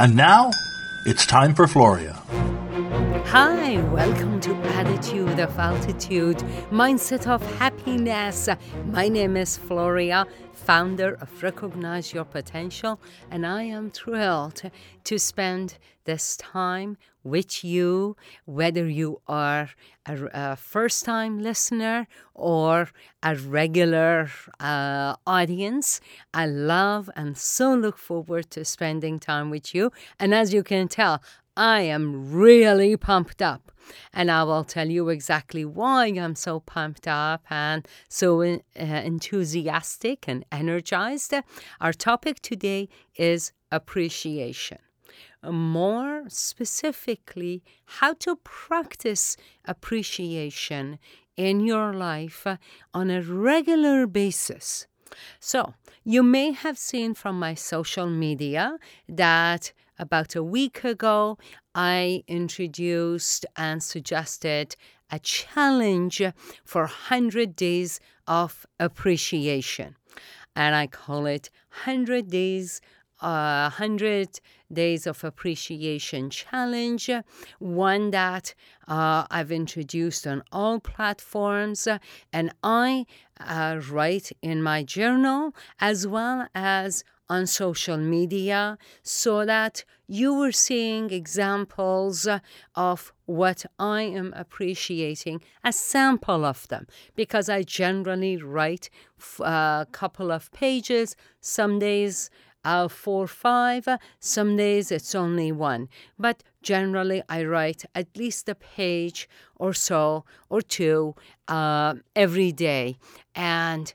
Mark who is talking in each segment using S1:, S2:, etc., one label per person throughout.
S1: And now, it's time for Floria.
S2: Hi, welcome to Attitude of Altitude, Mindset of Happiness. My name is Floria, founder of Recognize Your Potential, and I am thrilled to spend this time with you, whether you are a, a first time listener or a regular uh, audience. I love and so look forward to spending time with you. And as you can tell, I am really pumped up. And I will tell you exactly why I'm so pumped up and so uh, enthusiastic and energized. Our topic today is appreciation. More specifically, how to practice appreciation in your life uh, on a regular basis. So, you may have seen from my social media that about a week ago, I introduced and suggested a challenge for 100 days of appreciation. And I call it 100 days uh, 100 days of appreciation challenge one that uh, i've introduced on all platforms and i uh, write in my journal as well as on social media so that you were seeing examples of what I am appreciating, a sample of them, because I generally write a uh, couple of pages, some days uh, four, five. Some days it's only one. But generally, I write at least a page or so or two uh, every day. And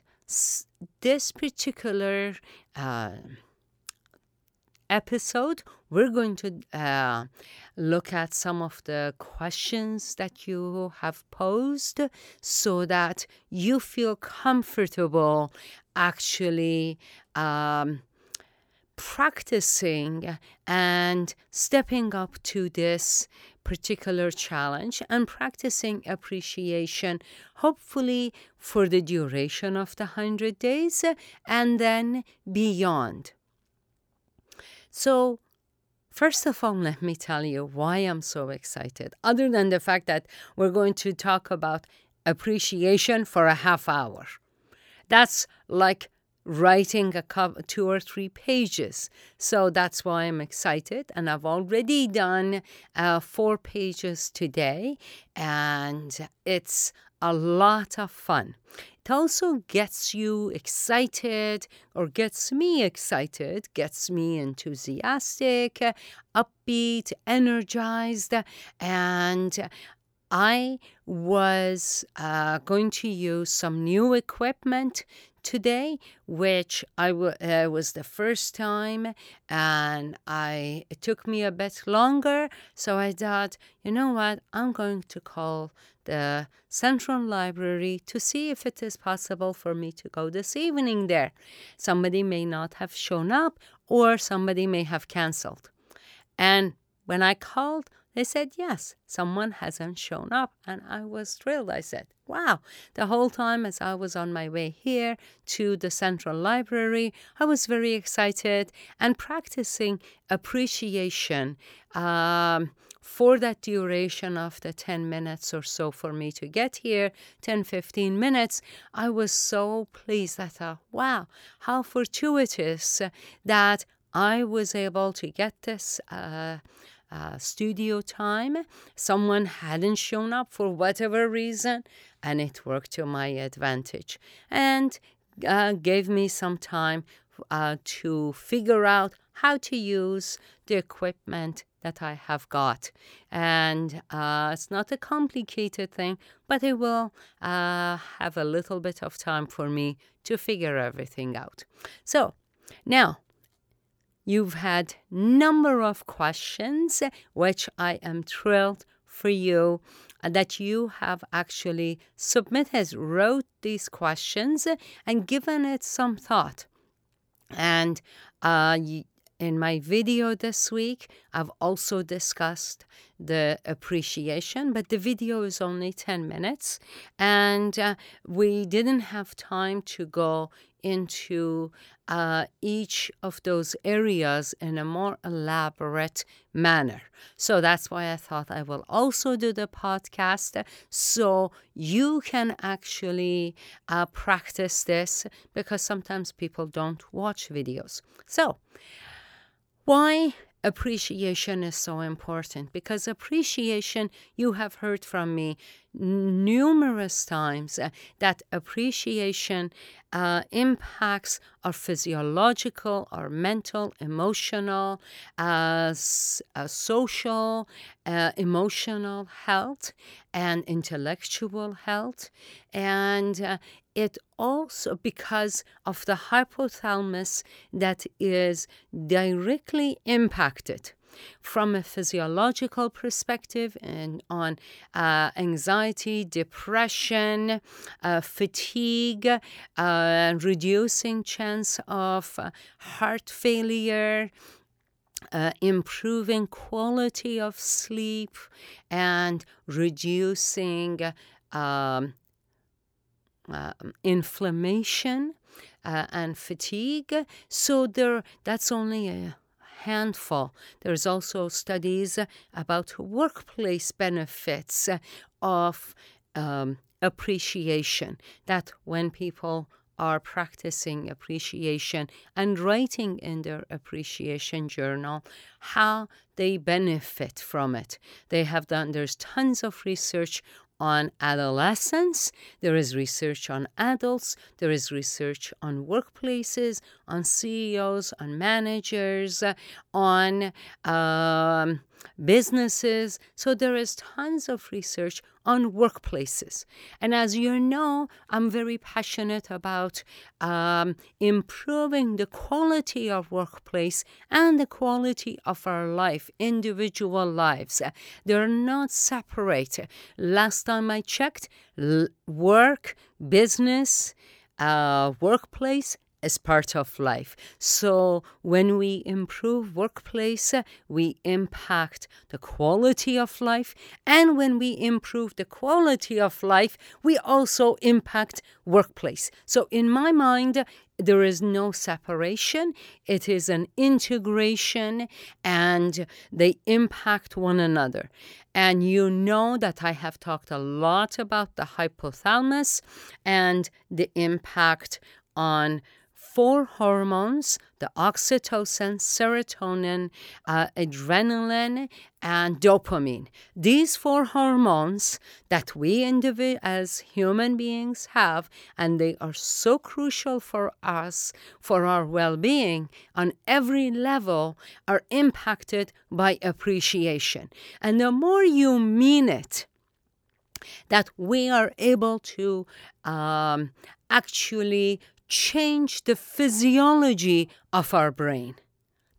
S2: this particular uh, episode, we're going to uh, look at some of the questions that you have posed so that you feel comfortable actually um, practicing and stepping up to this particular challenge and practicing appreciation, hopefully for the duration of the 100 days and then beyond. So, First of all, let me tell you why I'm so excited, other than the fact that we're going to talk about appreciation for a half hour. That's like writing a couple, two or three pages. So that's why I'm excited. And I've already done uh, four pages today, and it's a lot of fun. It also gets you excited, or gets me excited, gets me enthusiastic, upbeat, energized, and I was uh, going to use some new equipment today, which I w- uh, was the first time, and I it took me a bit longer. So I thought, you know what, I'm going to call the Central Library to see if it is possible for me to go this evening there. Somebody may not have shown up, or somebody may have canceled. And when I called, they said, yes, someone hasn't shown up. And I was thrilled. I said, wow. The whole time as I was on my way here to the Central Library, I was very excited and practicing appreciation. Um, for that duration of the 10 minutes or so for me to get here 10 15 minutes i was so pleased i thought wow how fortuitous that i was able to get this uh, uh, studio time. Someone hadn't shown up for whatever reason, and it worked to my advantage and uh, gave me some time uh, to figure out how to use the equipment that I have got. And uh, it's not a complicated thing, but it will uh, have a little bit of time for me to figure everything out. So now You've had number of questions, which I am thrilled for you uh, that you have actually submitted, wrote these questions and given it some thought. And uh, in my video this week, I've also discussed the appreciation, but the video is only 10 minutes, and uh, we didn't have time to go into uh, each of those areas in a more elaborate manner. So that's why I thought I will also do the podcast so you can actually uh, practice this because sometimes people don't watch videos. So, why appreciation is so important because appreciation, you have heard from me numerous times uh, that appreciation uh, impacts our physiological, our mental, emotional, uh, social, uh, emotional health, and intellectual health. And uh, it also, because of the hypothalamus that is directly impacted from a physiological perspective and on uh, anxiety, depression, uh, fatigue, uh, reducing chance of uh, heart failure. Uh, improving quality of sleep and reducing um, uh, inflammation uh, and fatigue. So there, that's only a handful. There's also studies about workplace benefits of um, appreciation. That when people are practicing appreciation and writing in their appreciation journal how they benefit from it. They have done, there's tons of research on adolescents, there is research on adults, there is research on workplaces, on CEOs, on managers, on um, businesses. So there is tons of research on workplaces. And as you know, I'm very passionate about um, improving the quality of workplace and the quality of our life, individual lives. They're not separate. Last time I checked, work, business, uh, workplace, as part of life. So when we improve workplace, uh, we impact the quality of life. And when we improve the quality of life, we also impact workplace. So in my mind, there is no separation. It is an integration and they impact one another. And you know that I have talked a lot about the hypothalamus and the impact on four hormones the oxytocin, serotonin, uh, adrenaline, and dopamine. These four hormones that we as human beings have, and they are so crucial for us, for our well being on every level, are impacted by appreciation. And the more you mean it, that we are able to um, actually change the physiology of our brain.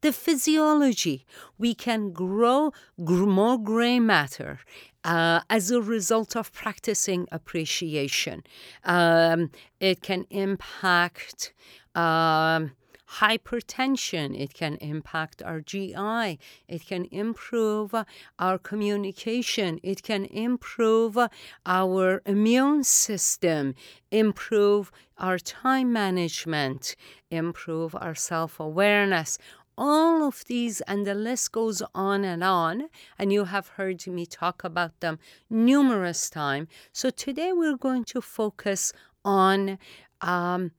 S2: The physiology. We can grow gr- more gray matter uh, as a result of practicing appreciation. Um, it can impact. Um, hypertension. It can impact our GI. It can improve our communication. It can improve our immune system, improve our time management, improve our self awareness. All of these, and the list goes on and on, and you have heard me talk about them numerous times. So today we're going to focus on um,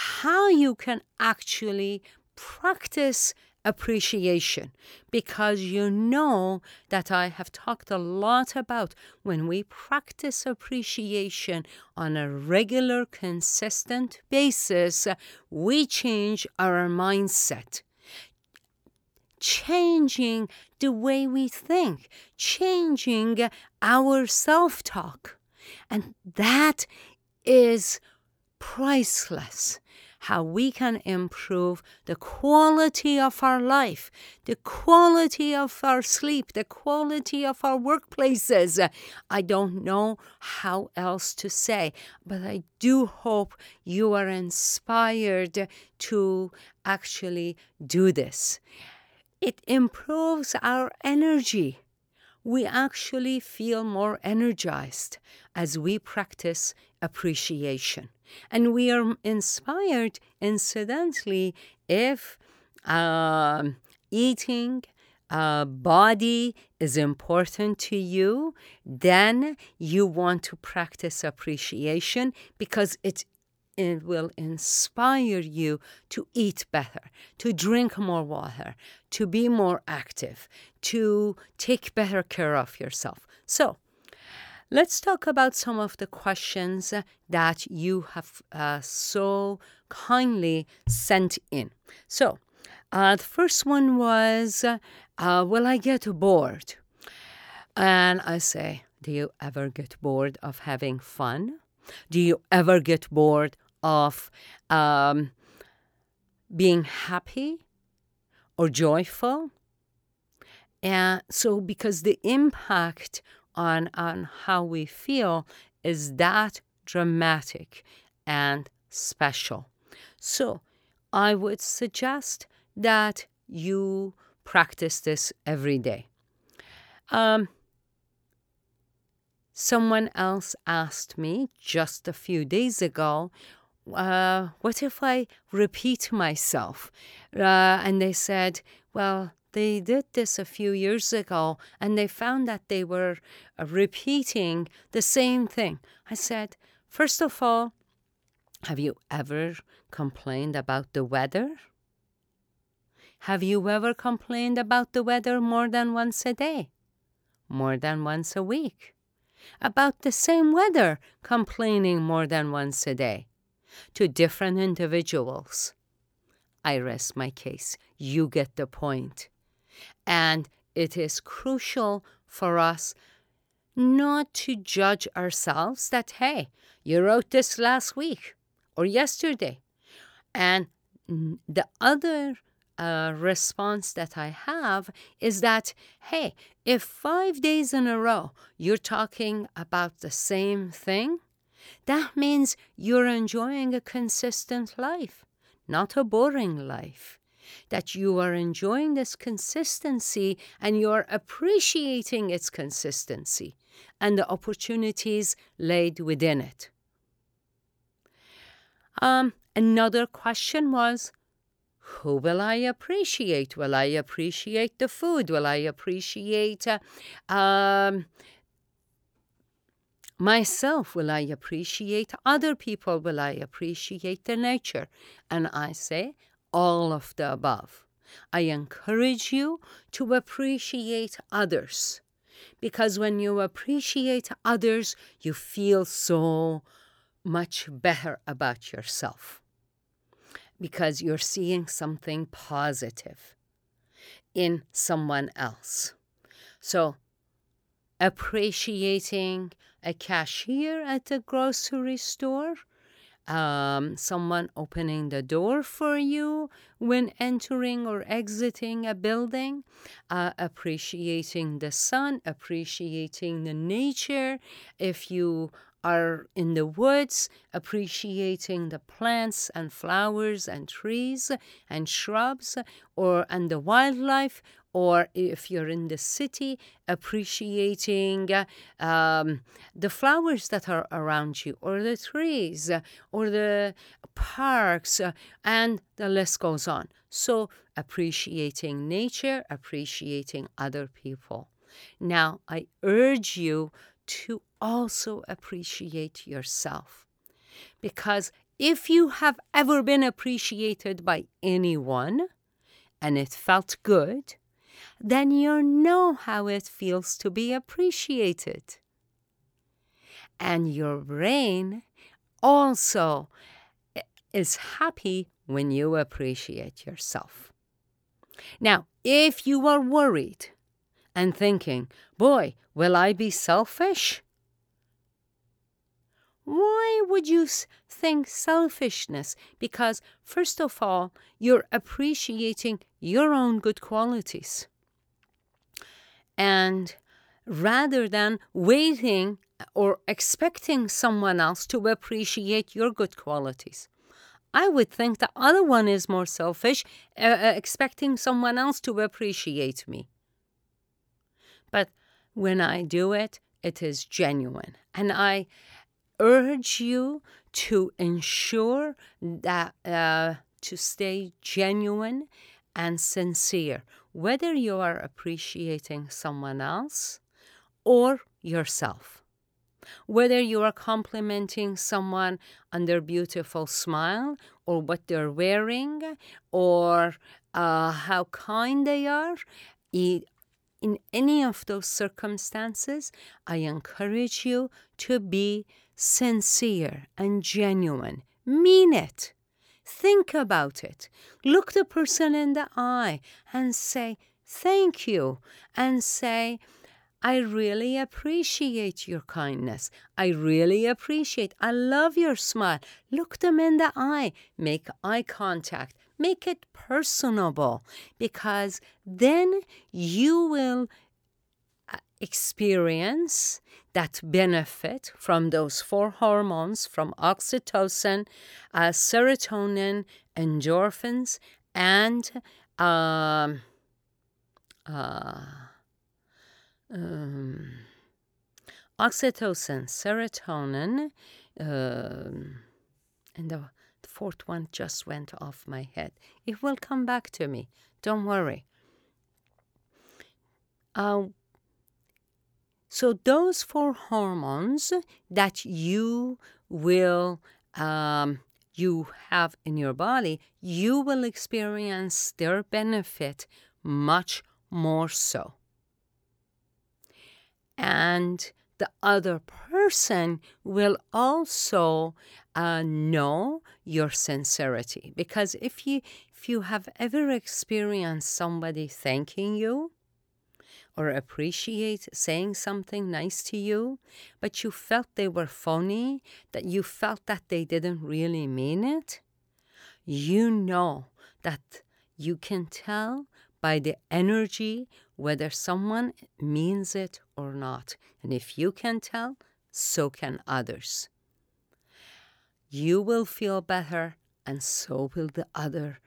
S2: how you can actually practice appreciation because you know that I have talked a lot about when we practice appreciation on a regular, consistent basis, we change our mindset. Changing the way we think, changing our self talk. And that is priceless. How we can improve the quality of our life, the quality of our sleep, the quality of our workplaces. I don't know how else to say, but I do hope you are inspired to actually do this. It improves our energy we actually feel more energized as we practice appreciation. And we are inspired, incidentally, if uh, eating uh, body is important to you, then you want to practice appreciation because it it will inspire you to eat better, to drink more water, to be more active, to take better care of yourself. So, let's talk about some of the questions that you have uh, so kindly sent in. So, uh, the first one was uh, Will I get bored? And I say, Do you ever get bored of having fun? Do you ever get bored of um, being happy or joyful. And so, because the impact on, on how we feel is that dramatic and special. So, I would suggest that you practice this every day. Um, someone else asked me just a few days ago uh, what if I repeat myself? Uh, and they said, well, they did this a few years ago and they found that they were uh, repeating the same thing. I said, first of all, have you ever complained about the weather? Have you ever complained about the weather more than once a day? More than once a week? About the same weather, complaining more than once a day? to different individuals. I rest my case. You get the point. And it is crucial for us not to judge ourselves that, hey, you wrote this last week or yesterday. And the other uh, response that I have is that, hey, if five days in a row you're talking about the same thing, that means you're enjoying a consistent life, not a boring life. That you are enjoying this consistency and you're appreciating its consistency and the opportunities laid within it. Um, another question was who will I appreciate? Will I appreciate the food? Will I appreciate uh, um, myself will I appreciate, other people will I appreciate the nature. And I say all of the above. I encourage you to appreciate others because when you appreciate others, you feel so much better about yourself because you're seeing something positive in someone else. So, appreciating a cashier at the grocery store, um, someone opening the door for you when entering or exiting a building, uh, appreciating the sun, appreciating the nature. If you are in the woods, appreciating the plants and flowers and trees and shrubs, or and the wildlife, or if you're in the city, appreciating um, the flowers that are around you, or the trees, or the parks, and the list goes on. So, appreciating nature, appreciating other people. Now, I urge you to also appreciate yourself. Because if you have ever been appreciated by anyone and it felt good, then you know how it feels to be appreciated. And your brain also eh, is happy when you appreciate yourself. Now, if you are worried and thinking, boy, will I be selfish? Why would you think selfishness? Because, first of all, you're appreciating your own good qualities. And rather than waiting or expecting someone else to appreciate your good qualities. I would think the other one is more selfish, uh, uh, expecting someone else to appreciate me. But when I do it, it is genuine. And I urge you to ensure that uh, to stay genuine and sincere, whether you are appreciating someone else or yourself. Whether you are complimenting someone on their beautiful smile or what they're wearing or uh, how kind they are, in any of those circumstances, I encourage you to be sincere and genuine. Mean it. Think about it. Look the person in the eye and say, Thank you. And say, I really appreciate your kindness. I really appreciate. I love your smile. Look them in the eye. Make eye contact. Make it personable because then you will uh, experience that benefit from those four hormones from oxytocin, uh, serotonin, endorphins, and um, uh, um, oxytocin, serotonin, um, and the, the fourth one just went off my head. It will come back to me. Don't worry. Uh, so, those four hormones that you will um, you have in your body, you will experience their benefit much more so and the other person will also uh, know your sincerity. Because if you if you have ever experienced somebody thanking you or appreciate saying something nice to you but you felt they were phony that you felt that they didn't really mean it you know that you can tell by the energy whether someone means it or not. And if you can tell, so can others. You will feel better, and so will the other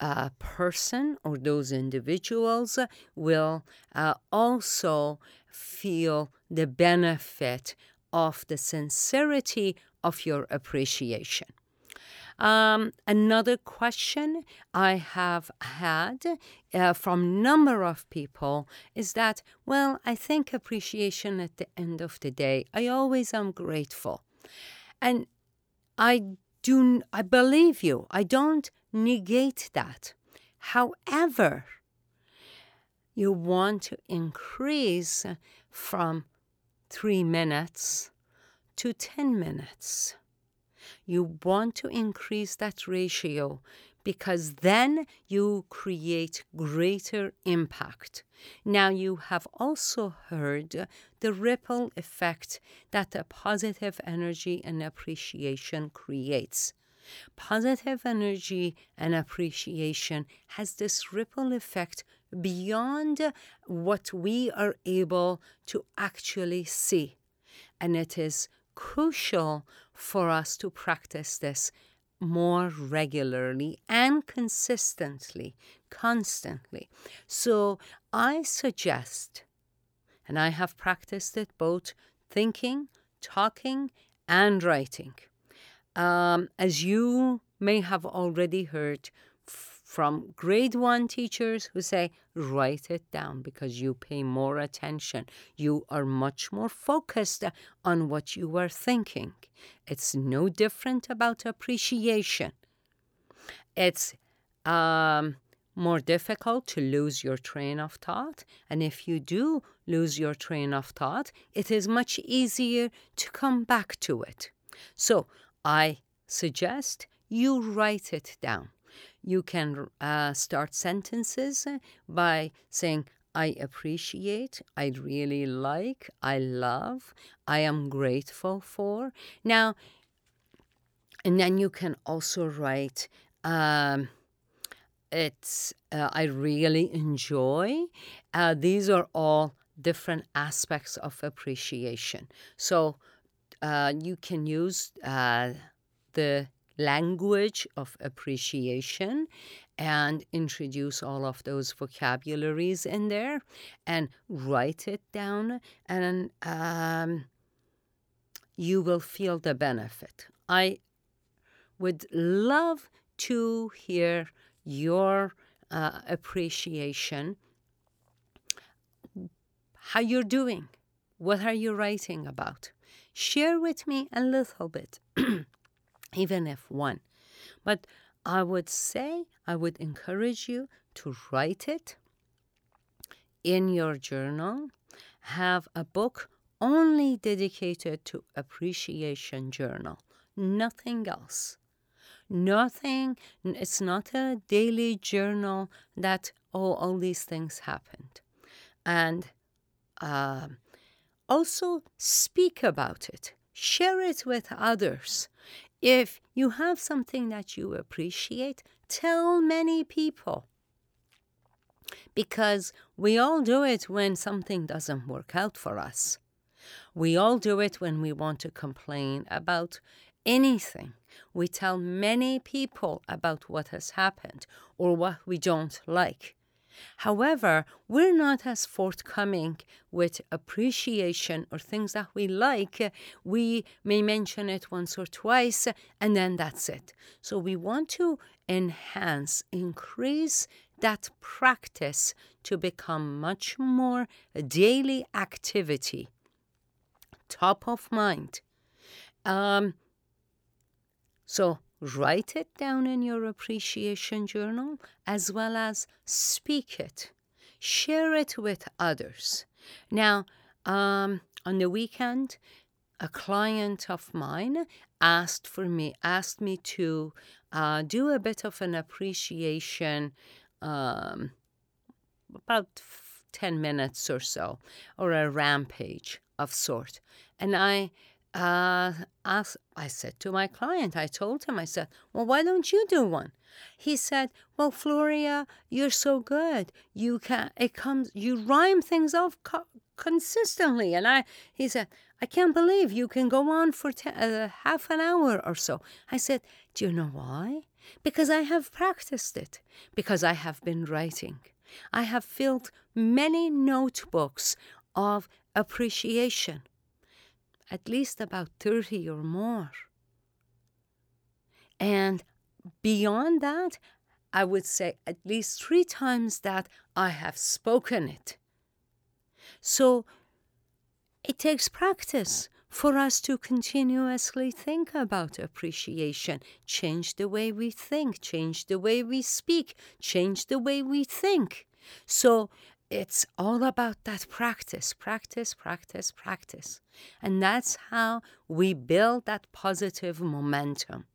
S2: uh, person or those individuals will uh, also feel the benefit of the sincerity of your appreciation. Um, another question I have had uh, from number of people is that, well, I think appreciation at the end of the day, I always am grateful. And I do, I believe you. I don't negate that. However, you want to increase from three minutes to 10 minutes. You want to increase that ratio because then you create greater impact. Now, you have also heard the ripple effect that a positive energy and appreciation creates. Positive energy and appreciation has this ripple effect beyond what we are able to actually see. And it is crucial for us to practice this more regularly and consistently, constantly. So I suggest, and I have practiced it both thinking, talking, and writing. Um, as you may have already heard, from grade one teachers who say, write it down because you pay more attention. You are much more focused on what you are thinking. It's no different about appreciation. It's um, more difficult to lose your train of thought. And if you do lose your train of thought, it is much easier to come back to it. So I suggest you write it down you can uh, start sentences by saying, I appreciate, I really like, I love, I am grateful for. Now, and then you can also write, um, it's uh, I really enjoy. Uh, these are all different aspects of appreciation. So uh, you can use uh, the language of appreciation and introduce all of those vocabularies in there and write it down and um, you will feel the benefit. I would love to hear your uh, appreciation, how you're doing, what are you writing about. Share with me a little bit, even if one. But I would say, I would encourage you to write it in your journal, have a book only dedicated to appreciation journal, nothing else nothing, it's not a daily journal that, oh, all these things happened. And uh, also speak about it, share it with others. If you have something that you appreciate, tell many people. Because we all do it when something doesn't work out for us. We all do it when we want to complain about anything. We tell many people about what has happened or what we don't like. However, we're not as forthcoming with appreciation or things that we like. We may mention it once or twice and then that's it. So we want to enhance, increase that practice to become much more a daily activity, top of mind. Um, so write it down in your appreciation journal as well as speak it. Share it with others. Now, um, on the weekend, a client of mine asked for me asked me to uh, do a bit of an appreciation um, about 10 minutes or so or a rampage of sort and i uh, I said to my client, I told him, I said, well, why don't you do one? He said, well, Floria, you're so good. You can, it comes, you rhyme things off co- consistently. And I, he said, I can't believe you can go on for te- uh, half an hour or so. I said, do you know why? Because I have practiced it, because I have been writing. I have filled many notebooks of appreciation at least about 30 or more. And beyond that, I would say at least three times that I have spoken it. So it takes practice for us to continuously think about appreciation, change the way we think, change the way we speak, change the way we think. So it's all about that practice, practice, practice, practice. And that's how we build that positive momentum.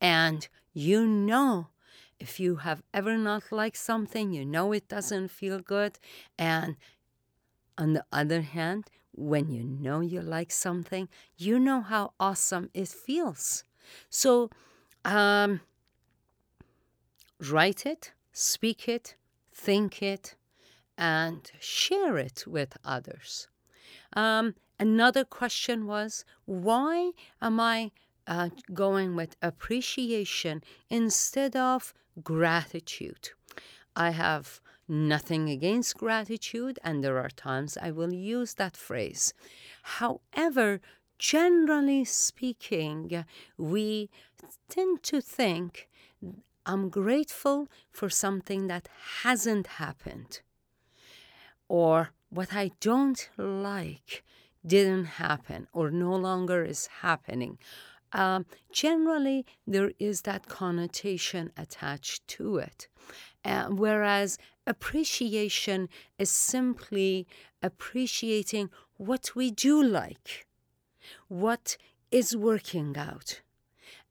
S2: And you know, if you have ever not liked something, you know it doesn't feel good. And on the other hand, when you know you like something, you know how awesome it feels. So, um, write it, speak it, think it, and share it with others. Um, another question was why am I uh, going with appreciation instead of gratitude? I have nothing against gratitude, and there are times I will use that phrase. However, generally speaking, we tend to think I'm grateful for something that hasn't happened or what I don't like didn't happen or no longer is happening. Um, generally, there is that connotation attached to it. Uh, whereas appreciation is simply appreciating what we do like, what is working out.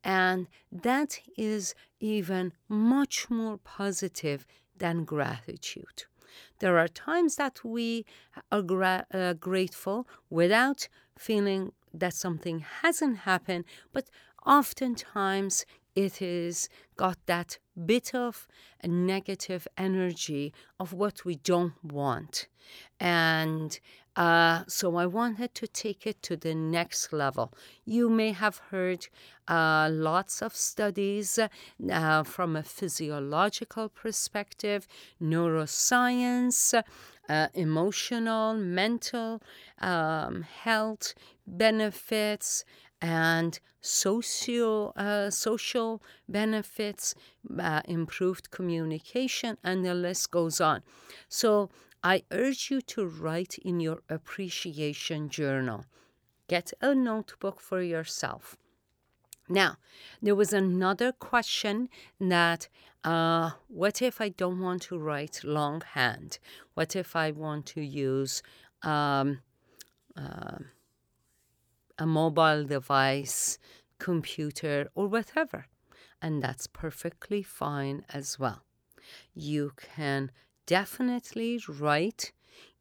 S2: And that is even much more positive than gratitude. There are times that we are gra- uh, grateful without feeling that something hasn't happened, but oftentimes it is got that bit of negative energy of what we don't want. And uh, so I wanted to take it to the next level. You may have heard uh, lots of studies uh, from a physiological perspective, neuroscience, uh, emotional, mental um, health benefits, and socio uh, social benefits, uh, improved communication, and the list goes on. So I urge you to write in your appreciation journal. Get a notebook for yourself. Now, there was another question that uh, what if I don't want to write longhand? What if I want to use um, uh, a mobile device, computer, or whatever. And that's perfectly fine as well. You can definitely write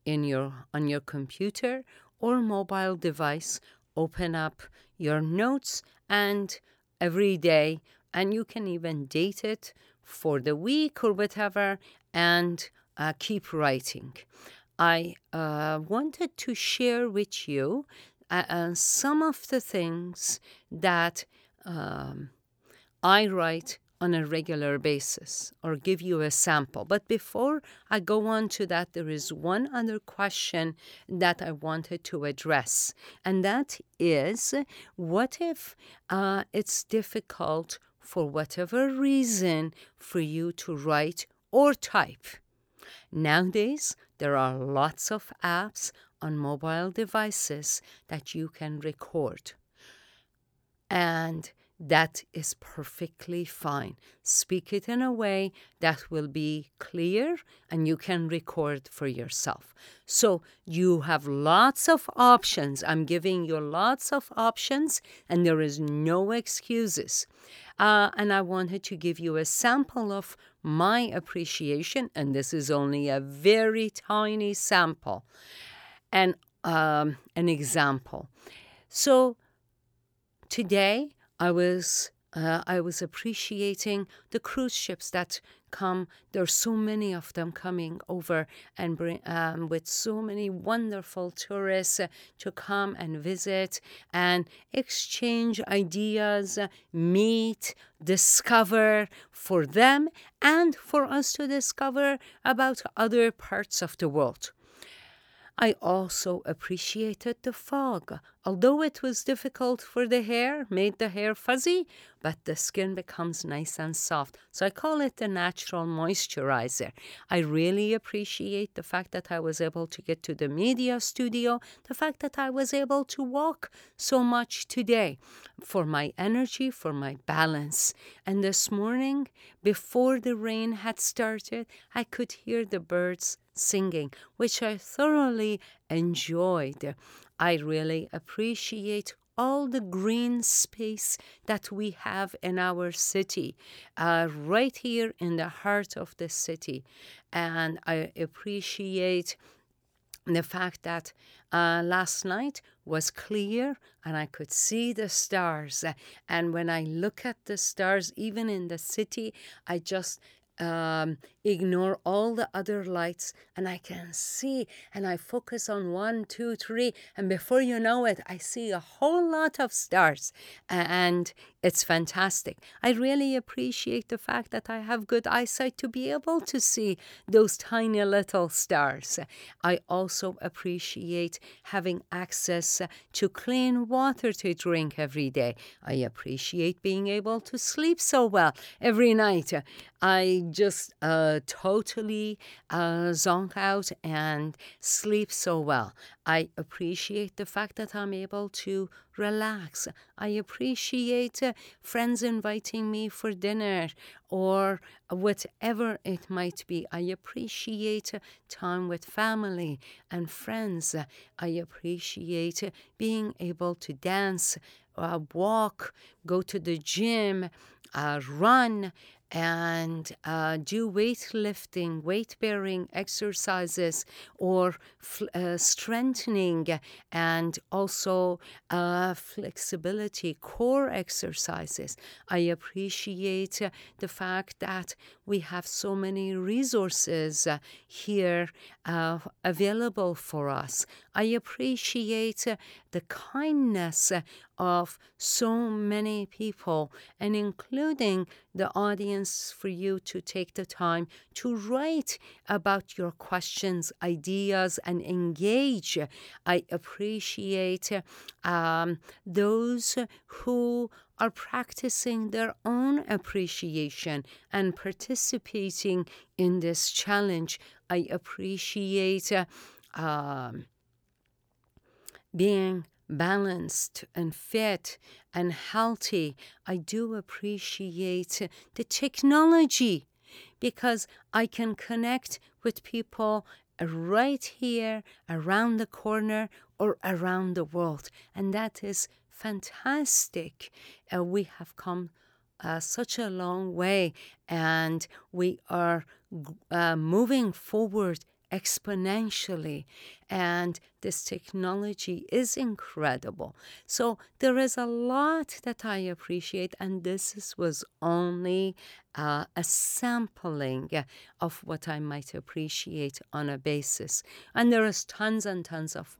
S2: in your on your computer or mobile device open up your notes and every day and you can even date it for the week or whatever and uh, keep writing. I uh, wanted to share with you uh, uh, some of the things that um, I write on a regular basis or give you a sample. But before I go on to that, there is one other question that I wanted to address, and that is what if uh, it's difficult for whatever reason for you to write or type? Nowadays, there are lots of apps on mobile devices that you can record. And that is perfectly fine. Speak it in a way that will be clear and you can record for yourself. So you have lots of options. I'm giving you lots of options and there is no excuses. Uh, and I wanted to give you a sample of my appreciation, and this is only a very tiny sample and um, an example. So today I was uh, I was appreciating the cruise ships that come. There are so many of them coming over and bring um, with so many wonderful tourists uh, to come and visit and exchange ideas, meet, discover for them and for us to discover about other parts of the world. I also appreciated the fog, although it was difficult for the hair, made the hair fuzzy, but the skin becomes nice and soft. So I call it the natural moisturizer. I really appreciate the fact that I was able to get to the media studio, the fact that I was able to walk so much today for my energy, for my balance. And this morning, before the rain had started, I could hear the birds singing, which I thoroughly enjoyed. I really appreciate all the green space that we have in our city, uh, right here in the heart of the city. And I appreciate the fact that uh, last night was clear and I could see the stars. And when I look at the stars, even in the city, I just um, ignore all the other lights and I can see and I focus on one, two, three, and before you know it, I see a whole lot of stars and it's fantastic. I really appreciate the fact that I have good eyesight to be able to see those tiny little stars. I also appreciate having access to clean water to drink every day. I appreciate being able to sleep so well every night. I just uh, totally uh, zonk out and sleep so well. I appreciate the fact that I'm able to relax. I appreciate uh, friends inviting me for dinner or whatever it might be. I appreciate time with family and friends. I appreciate being able to dance, uh, walk, go to the gym, uh, run, and uh, do weightlifting, weight bearing exercises, or uh, strengthening and also uh, flexibility core exercises. I appreciate the fact that we have so many resources uh, here uh, available for us. I appreciate the kindness of so many people, and including the audience for you to take the time to write about your questions, ideas, and engage. I appreciate um, those who are practicing their own appreciation and participating in this challenge. I appreciate um, being balanced and fit and healthy. I do appreciate the technology because I can connect with people right here around the corner or around the world. And that is fantastic. Uh, we have come uh, such a long way and we are uh, moving forward exponentially and this technology is incredible. So there is a lot that i appreciate and this was only uh, a sampling of what i might appreciate on a basis. And there is tons and tons of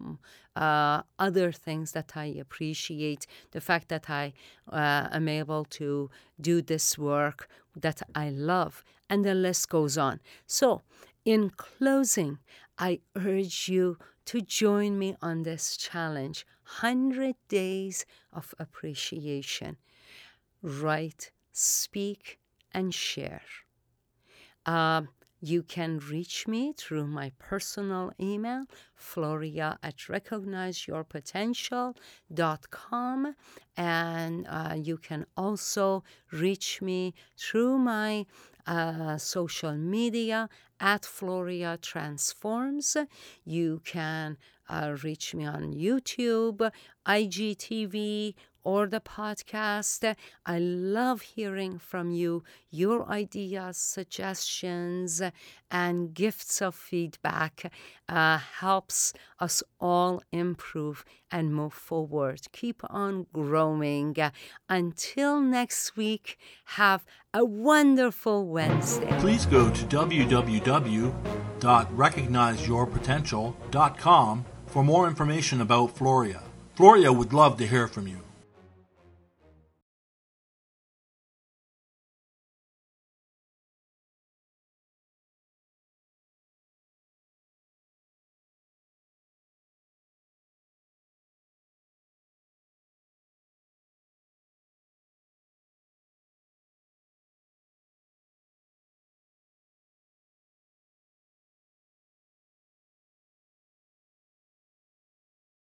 S2: uh, other things that i appreciate. The fact that i uh, am able to do this work that i love and the list goes on. So in closing, I urge you to join me on this challenge 100 Days of Appreciation. Write, speak, and share. Uh, you can reach me through my personal email, floria at recognizeyourpotential.com. And uh, you can also reach me through my uh, social media at Floria Transforms. You can uh, reach me on YouTube, IGTV, or the podcast. I love hearing from you, your ideas, suggestions, and gifts of feedback uh, helps us all improve and move forward. Keep on growing. Until next week, have a wonderful Wednesday.
S1: Please go to www.recognizeyourpotential.com for more information about Floria. Floria would love to hear from you.